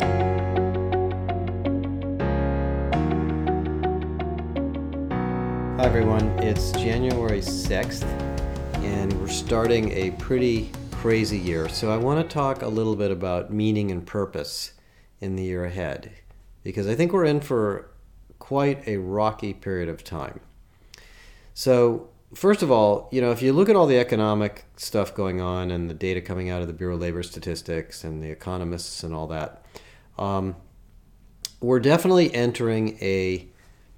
Hi, everyone. It's January 6th, and we're starting a pretty crazy year. So, I want to talk a little bit about meaning and purpose in the year ahead, because I think we're in for quite a rocky period of time. So, first of all, you know, if you look at all the economic stuff going on and the data coming out of the Bureau of Labor Statistics and the economists and all that, um, we're definitely entering a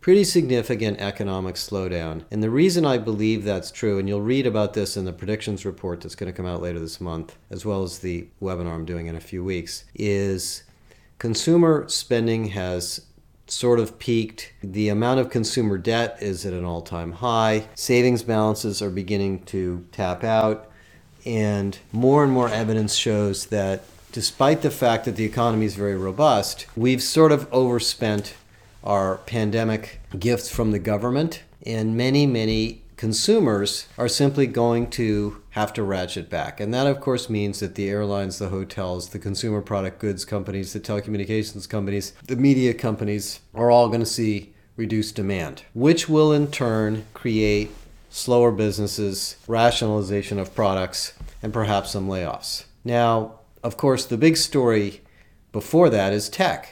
pretty significant economic slowdown. And the reason I believe that's true, and you'll read about this in the predictions report that's going to come out later this month, as well as the webinar I'm doing in a few weeks, is consumer spending has sort of peaked. The amount of consumer debt is at an all time high. Savings balances are beginning to tap out. And more and more evidence shows that despite the fact that the economy is very robust, we've sort of overspent our pandemic gifts from the government, and many, many consumers are simply going to have to ratchet back. And that, of course, means that the airlines, the hotels, the consumer product goods companies, the telecommunications companies, the media companies are all going to see reduced demand, which will in turn create slower businesses, rationalization of products, and perhaps some layoffs. Now, of course, the big story before that is tech.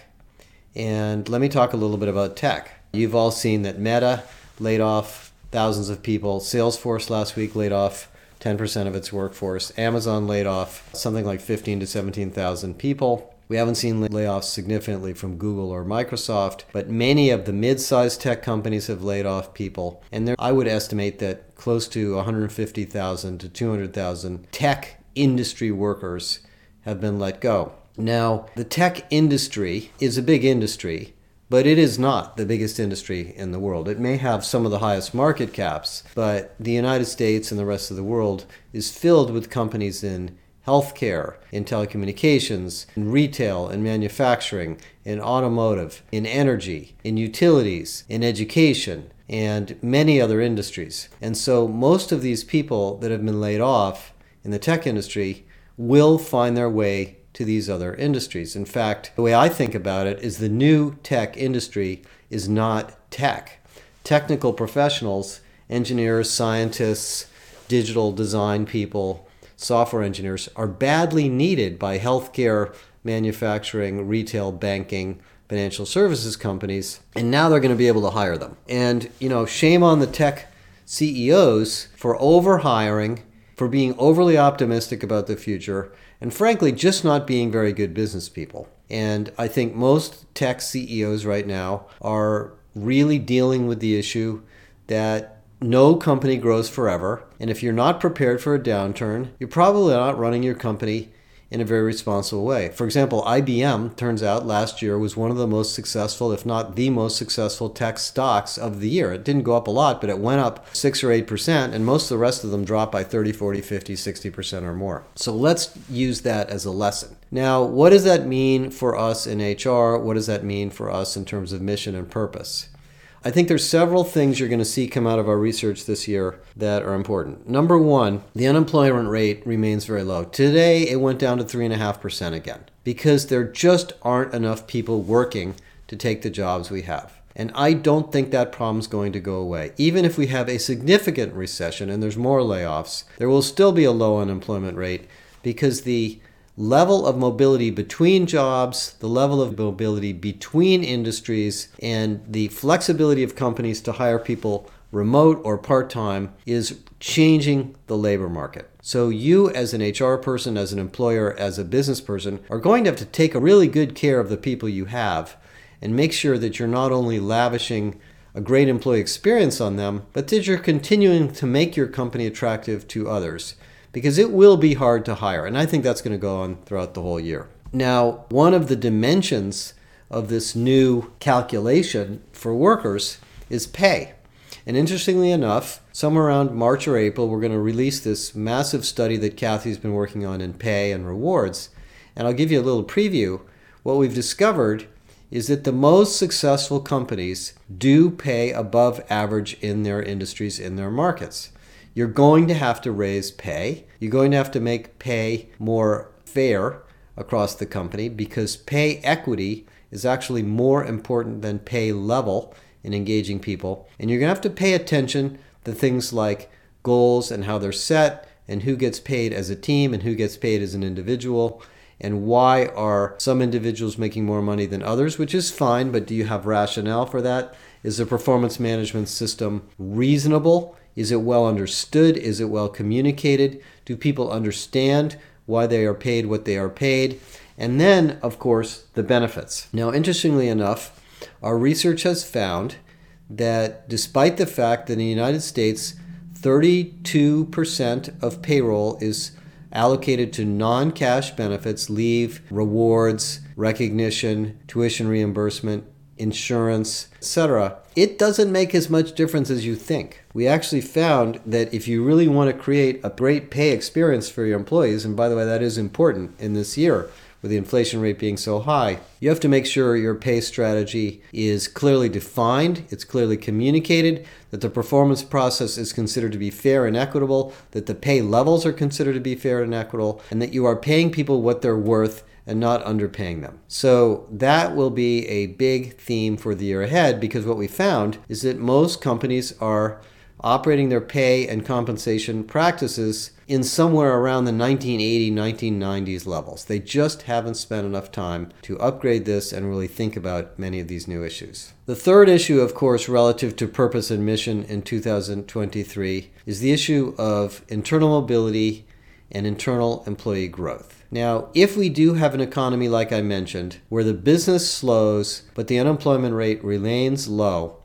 And let me talk a little bit about tech. You've all seen that Meta laid off thousands of people. Salesforce last week laid off 10% of its workforce. Amazon laid off something like 15 to 17,000 people. We haven't seen layoffs significantly from Google or Microsoft, but many of the mid-sized tech companies have laid off people. And there, I would estimate that close to 150,000 to 200,000 tech industry workers have been let go. Now, the tech industry is a big industry, but it is not the biggest industry in the world. It may have some of the highest market caps, but the United States and the rest of the world is filled with companies in healthcare, in telecommunications, in retail, in manufacturing, in automotive, in energy, in utilities, in education, and many other industries. And so most of these people that have been laid off in the tech industry will find their way to these other industries. In fact, the way I think about it is the new tech industry is not tech. Technical professionals, engineers, scientists, digital design people, software engineers are badly needed by healthcare, manufacturing, retail, banking, financial services companies, and now they're going to be able to hire them. And, you know, shame on the tech CEOs for overhiring, for being overly optimistic about the future, and frankly, just not being very good business people. And I think most tech CEOs right now are really dealing with the issue that no company grows forever. And if you're not prepared for a downturn, you're probably not running your company in a very responsible way. For example, IBM turns out last year was one of the most successful, if not the most successful tech stocks of the year. It didn't go up a lot, but it went up 6 or 8%, and most of the rest of them dropped by 30, 40, 50, 60% or more. So let's use that as a lesson. Now, what does that mean for us in HR? What does that mean for us in terms of mission and purpose? I think there's several things you're going to see come out of our research this year that are important. Number one, the unemployment rate remains very low. Today, it went down to 3.5% again because there just aren't enough people working to take the jobs we have. And I don't think that problem's going to go away. Even if we have a significant recession and there's more layoffs, there will still be a low unemployment rate because the level of mobility between jobs, the level of mobility between industries, and the flexibility of companies to hire people remote or part time is changing the labor market. So, you as an HR person, as an employer, as a business person, are going to have to take a really good care of the people you have and make sure that you're not only lavishing a great employee experience on them, but that you're continuing to make your company attractive to others because it will be hard to hire. And I think that's going to go on throughout the whole year. Now, one of the dimensions of this new calculation for workers is pay. And interestingly enough, somewhere around March or April, we're going to release this massive study that Kathy's been working on in pay and rewards. And I'll give you a little preview. What we've discovered is that the most successful companies do pay above average in their industries, in their markets. You're going to have to raise pay. You're going to have to make pay more fair across the company because pay equity is actually more important than pay level in engaging people. And you're going to have to pay attention to things like goals and how they're set and who gets paid as a team and who gets paid as an individual and why are some individuals making more money than others, which is fine, but do you have rationale for that? Is the performance management system reasonable? Is it well understood? Is it well communicated? Do people understand why they are paid what they are paid? And then, of course, the benefits. Now, interestingly enough, our research has found that despite the fact that in the United States, 32% of payroll is allocated to non cash benefits, leave, rewards, recognition, tuition reimbursement, insurance, etc., it doesn't make as much difference as you think. We actually found that if you really want to create a great pay experience for your employees, and by the way, that is important in this year with the inflation rate being so high, you have to make sure your pay strategy is clearly defined, it's clearly communicated, that the performance process is considered to be fair and equitable, that the pay levels are considered to be fair and equitable, and that you are paying people what they're worth and not underpaying them. So that will be a big theme for the year ahead because what we found is that most companies are operating their pay and compensation practices in somewhere around the 1980 1990s levels. They just haven't spent enough time to upgrade this and really think about many of these new issues. The third issue, of course, relative to purpose and mission in 2023 is the issue of internal mobility and internal employee growth. Now, if we do have an economy like I mentioned, where the business slows but the unemployment rate remains low,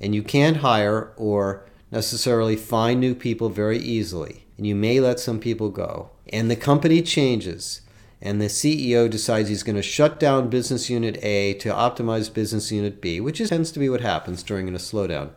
and you can't hire or necessarily find new people very easily, and you may let some people go. And the company changes, and the CEO decides he's going to shut down business unit A to optimize business unit B, which tends to be what happens during a slowdown.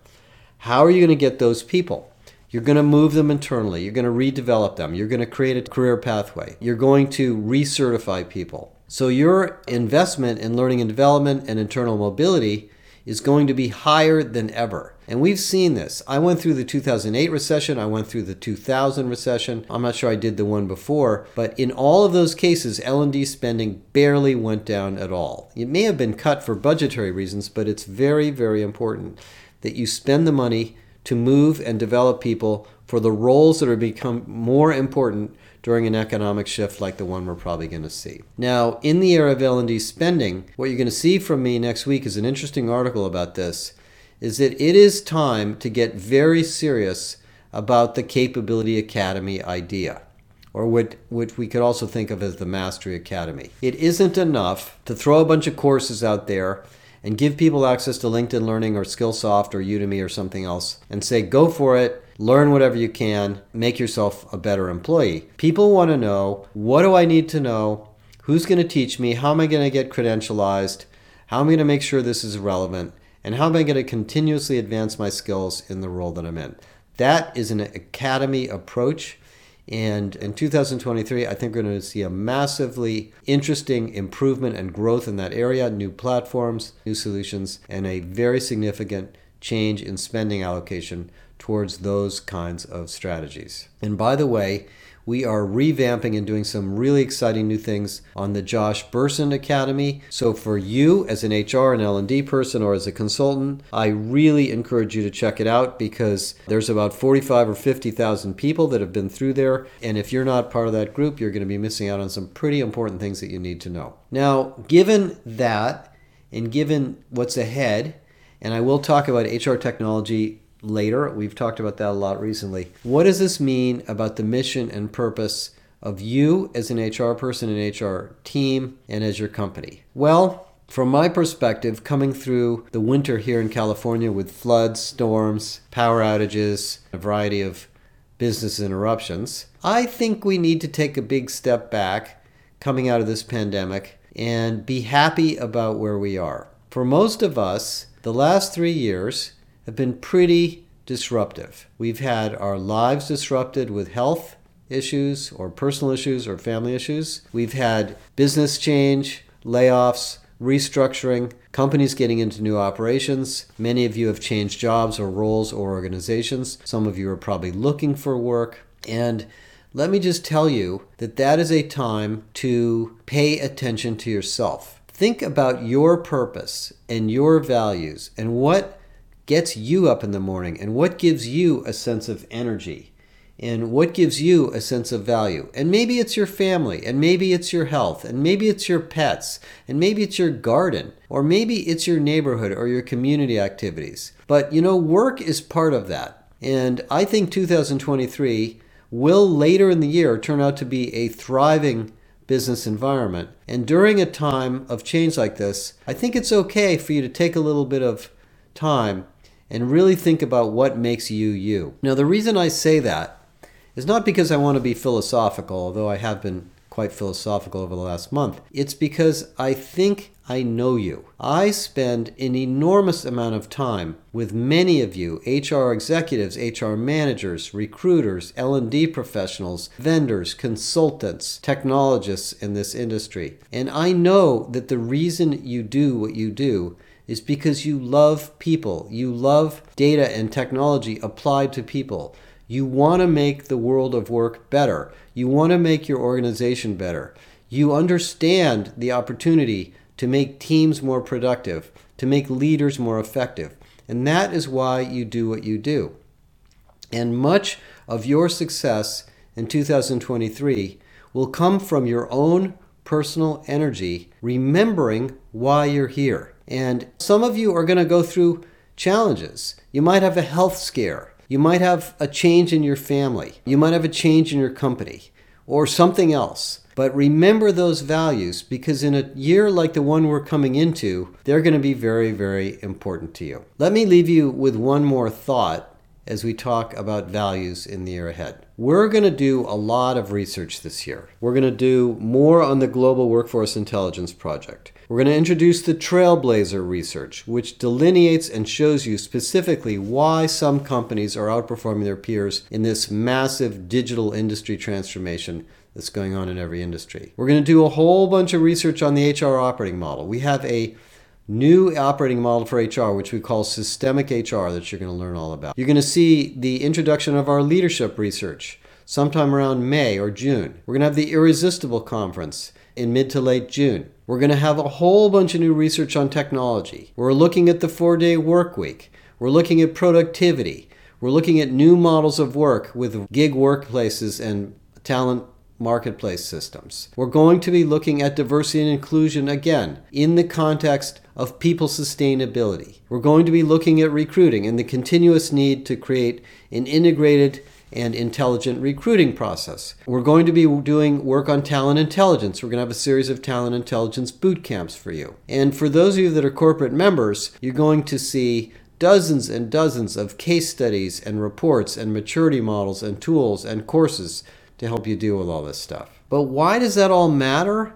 How are you going to get those people? You're going to move them internally. You're going to redevelop them. You're going to create a career pathway. You're going to recertify people. So your investment in learning and development and internal mobility is going to be higher than ever. And we've seen this. I went through the 2008 recession, I went through the 2000 recession. I'm not sure I did the one before, but in all of those cases L&D spending barely went down at all. It may have been cut for budgetary reasons, but it's very very important that you spend the money to move and develop people for the roles that are become more important during an economic shift like the one we're probably going to see. Now, in the era of L&D spending, what you're going to see from me next week is an interesting article about this is that it is time to get very serious about the capability academy idea or what, what we could also think of as the mastery academy. It isn't enough to throw a bunch of courses out there and give people access to LinkedIn Learning or Skillsoft or Udemy or something else and say, go for it, learn whatever you can, make yourself a better employee. People want to know what do I need to know? Who's going to teach me? How am I going to get credentialized? How am I going to make sure this is relevant? And how am I going to continuously advance my skills in the role that I'm in? That is an academy approach and in 2023, I think we're going to see a massively interesting improvement and growth in that area, new platforms, new solutions, and a very significant change in spending allocation towards those kinds of strategies. And by the way, we are revamping and doing some really exciting new things on the Josh Bersin Academy. So for you as an HR and L&D person or as a consultant, I really encourage you to check it out because there's about 45 or 50,000 people that have been through there and if you're not part of that group, you're going to be missing out on some pretty important things that you need to know. Now, given that and given what's ahead, and I will talk about HR technology later. We've talked about that a lot recently. What does this mean about the mission and purpose of you as an HR person an HR team and as your company? Well, from my perspective, coming through the winter here in California with floods, storms, power outages, a variety of business interruptions, I think we need to take a big step back coming out of this pandemic and be happy about where we are. For most of us, the last three years have been pretty disruptive. We've had our lives disrupted with health issues or personal issues or family issues. We've had business change, layoffs, restructuring, companies getting into new operations. Many of you have changed jobs or roles or organizations. Some of you are probably looking for work. And let me just tell you that that is a time to pay attention to yourself. Think about your purpose and your values and what gets you up in the morning and what gives you a sense of energy and what gives you a sense of value. And maybe it's your family, and maybe it's your health, and maybe it's your pets, and maybe it's your garden, or maybe it's your neighborhood or your community activities. But you know, work is part of that. And I think 2023 will later in the year turn out to be a thriving business environment. And during a time of change like this, I think it's okay for you to take a little bit of time and really think about what makes you you. Now, the reason I say that is not because I want to be philosophical, although I have been quite philosophical over the last month. It's because I think I know you. I spend an enormous amount of time with many of you, HR executives, HR managers, recruiters, L&D professionals, vendors, consultants, technologists in this industry. And I know that the reason you do what you do is because you love people. You love data and technology applied to people. You want to make the world of work better. You want to make your organization better. You understand the opportunity to make teams more productive, to make leaders more effective. And that is why you do what you do. And much of your success in 2023 will come from your own personal energy, remembering why you're here. And some of you are going to go through challenges. You might have a health scare. You might have a change in your family. You might have a change in your company or something else. But remember those values because in a year like the one we're coming into, they're going to be very, very important to you. Let me leave you with one more thought as we talk about values in the year ahead. We're going to do a lot of research this year. We're going to do more on the Global Workforce Intelligence Project. We're going to introduce the Trailblazer research, which delineates and shows you specifically why some companies are outperforming their peers in this massive digital industry transformation that's going on in every industry. We're going to do a whole bunch of research on the HR operating model. We have a new operating model for HR, which we call systemic HR, that you're going to learn all about. You're going to see the introduction of our leadership research sometime around May or June. We're going to have the Irresistible Conference in mid to late June. We're going to have a whole bunch of new research on technology. We're looking at the four day work week. We're looking at productivity. We're looking at new models of work with gig workplaces and talent marketplace systems. We're going to be looking at diversity and inclusion again in the context of people sustainability. We're going to be looking at recruiting and the continuous need to create an integrated and intelligent recruiting process. We're going to be doing work on talent intelligence. We're going to have a series of talent intelligence boot camps for you. And for those of you that are corporate members, you're going to see dozens and dozens of case studies and reports and maturity models and tools and courses to help you deal with all this stuff. But why does that all matter?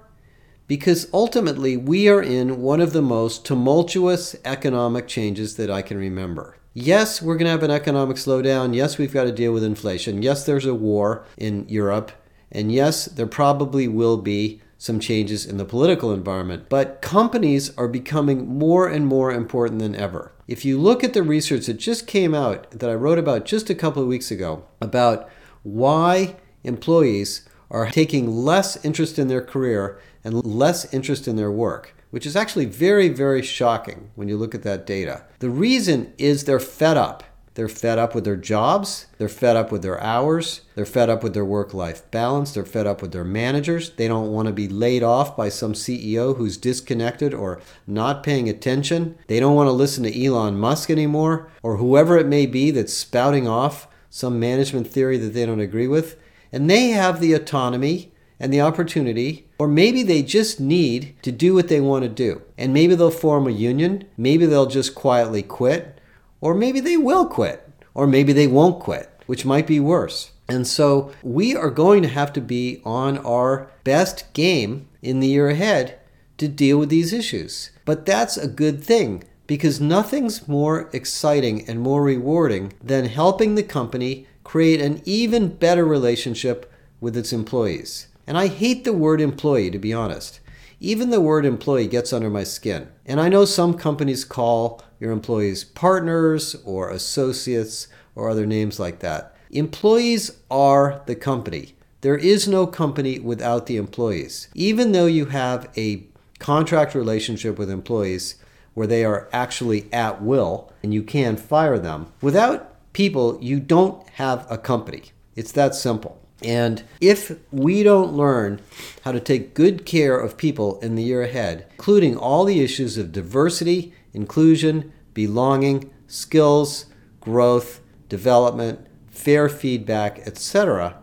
Because ultimately, we are in one of the most tumultuous economic changes that I can remember. Yes, we're going to have an economic slowdown. Yes, we've got to deal with inflation. Yes, there's a war in Europe. And yes, there probably will be some changes in the political environment. But companies are becoming more and more important than ever. If you look at the research that just came out that I wrote about just a couple of weeks ago about why employees are taking less interest in their career and less interest in their work which is actually very, very shocking when you look at that data. The reason is they're fed up. They're fed up with their jobs. They're fed up with their hours. They're fed up with their work life balance. They're fed up with their managers. They don't want to be laid off by some CEO who's disconnected or not paying attention. They don't want to listen to Elon Musk anymore or whoever it may be that's spouting off some management theory that they don't agree with. And they have the autonomy and the opportunity, or maybe they just need to do what they want to do. And maybe they'll form a union, maybe they'll just quietly quit, or maybe they will quit, or maybe they won't quit, which might be worse. And so we are going to have to be on our best game in the year ahead to deal with these issues. But that's a good thing because nothing's more exciting and more rewarding than helping the company create an even better relationship with its employees. And I hate the word employee, to be honest. Even the word employee gets under my skin. And I know some companies call your employees partners or associates or other names like that. Employees are the company. there is no company without the employees. Even though you have a contract relationship with employees where they are actually at will and you can fire them, without people, you don't have a company. It's that simple. And if we don't learn how to take good care of people in the year ahead, including all the issues of diversity, inclusion, belonging, skills, growth, development, fair feedback, etc.,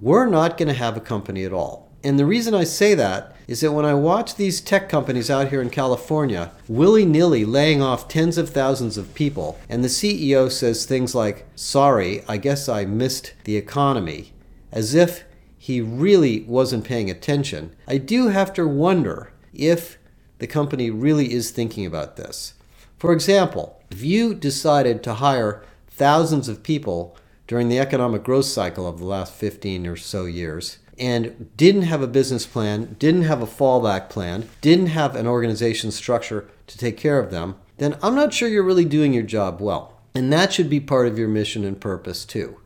we're not going to have a company at all. And the reason I say that is that when I watch these tech companies out here in California willy nilly laying off tens of thousands of people, and the CEO says things like, Sorry, I guess I missed the economy, as if he really wasn't paying attention, I do have to wonder if the company really is thinking about this. For example, if you decided to hire thousands of people during the economic growth cycle of the last 15 or so years, and didn't have a business plan, didn't have a fallback plan, didn't have an organization structure to take care of them, then I'm not sure you're really doing your job well. And that should be part of your mission and purpose too.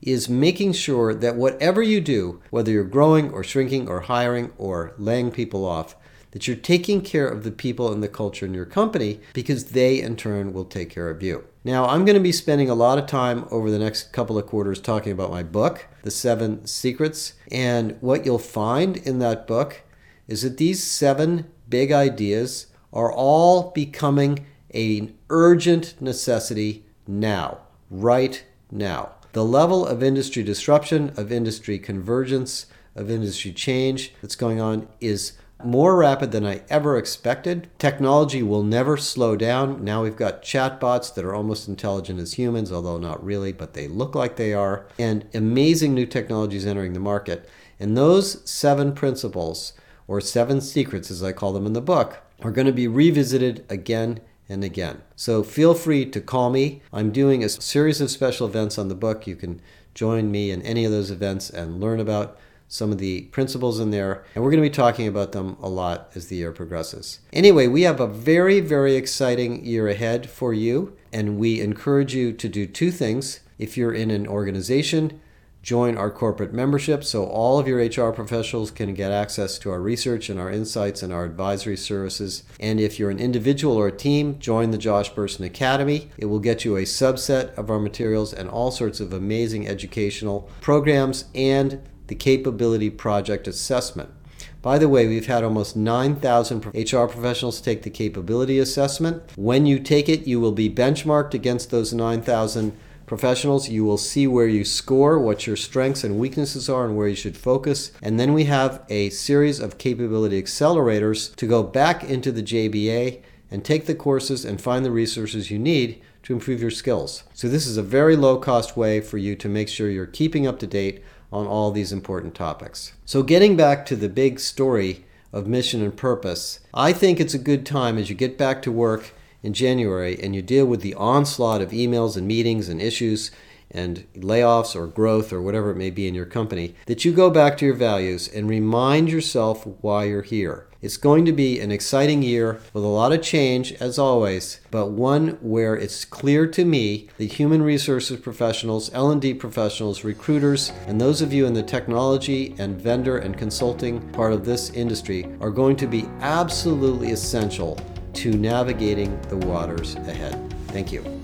Is making sure that whatever you do, whether you're growing or shrinking or hiring or laying people off, that you're taking care of the people and the culture in your company because they in turn will take care of you. Now, I'm going to be spending a lot of time over the next couple of quarters talking about my book, The Seven Secrets. And what you'll find in that book is that these seven big ideas are all becoming an urgent necessity now, right now. The level of industry disruption, of industry convergence, of industry change that's going on is more rapid than I ever expected. Technology will never slow down. Now we've got chatbots that are almost intelligent as humans, although not really, but they look like they are, and amazing new technologies entering the market. And those seven principles, or seven secrets as I call them in the book, are going to be revisited again and again. So feel free to call me. I'm doing a series of special events on the book. You can join me in any of those events and learn about some of the principles in there, and we're going to be talking about them a lot as the year progresses. Anyway, we have a very, very exciting year ahead for you, and we encourage you to do two things. If you're in an organization, join our corporate membership so all of your HR professionals can get access to our research and our insights and our advisory services. And if you're an individual or a team, join the Josh Bersin Academy. It will get you a subset of our materials and all sorts of amazing educational programs and the Capability Project Assessment. By the way, we've had almost 9,000 HR professionals take the capability assessment. When you take it, you will be benchmarked against those 9,000 professionals. You will see where you score, what your strengths and weaknesses are, and where you should focus. And then we have a series of capability accelerators to go back into the JBA and take the courses and find the resources you need to improve your skills. So, this is a very low cost way for you to make sure you're keeping up to date on all these important topics. So, getting back to the big story of mission and purpose, I think it's a good time as you get back to work in January and you deal with the onslaught of emails and meetings and issues and layoffs or growth or whatever it may be in your company, that you go back to your values and remind yourself why you're here. It's going to be an exciting year with a lot of change, as always, but one where it's clear to me that human resources professionals, L&D professionals, recruiters, and those of you in the technology and vendor and consulting part of this industry are going to be absolutely essential to navigating the waters ahead. Thank you.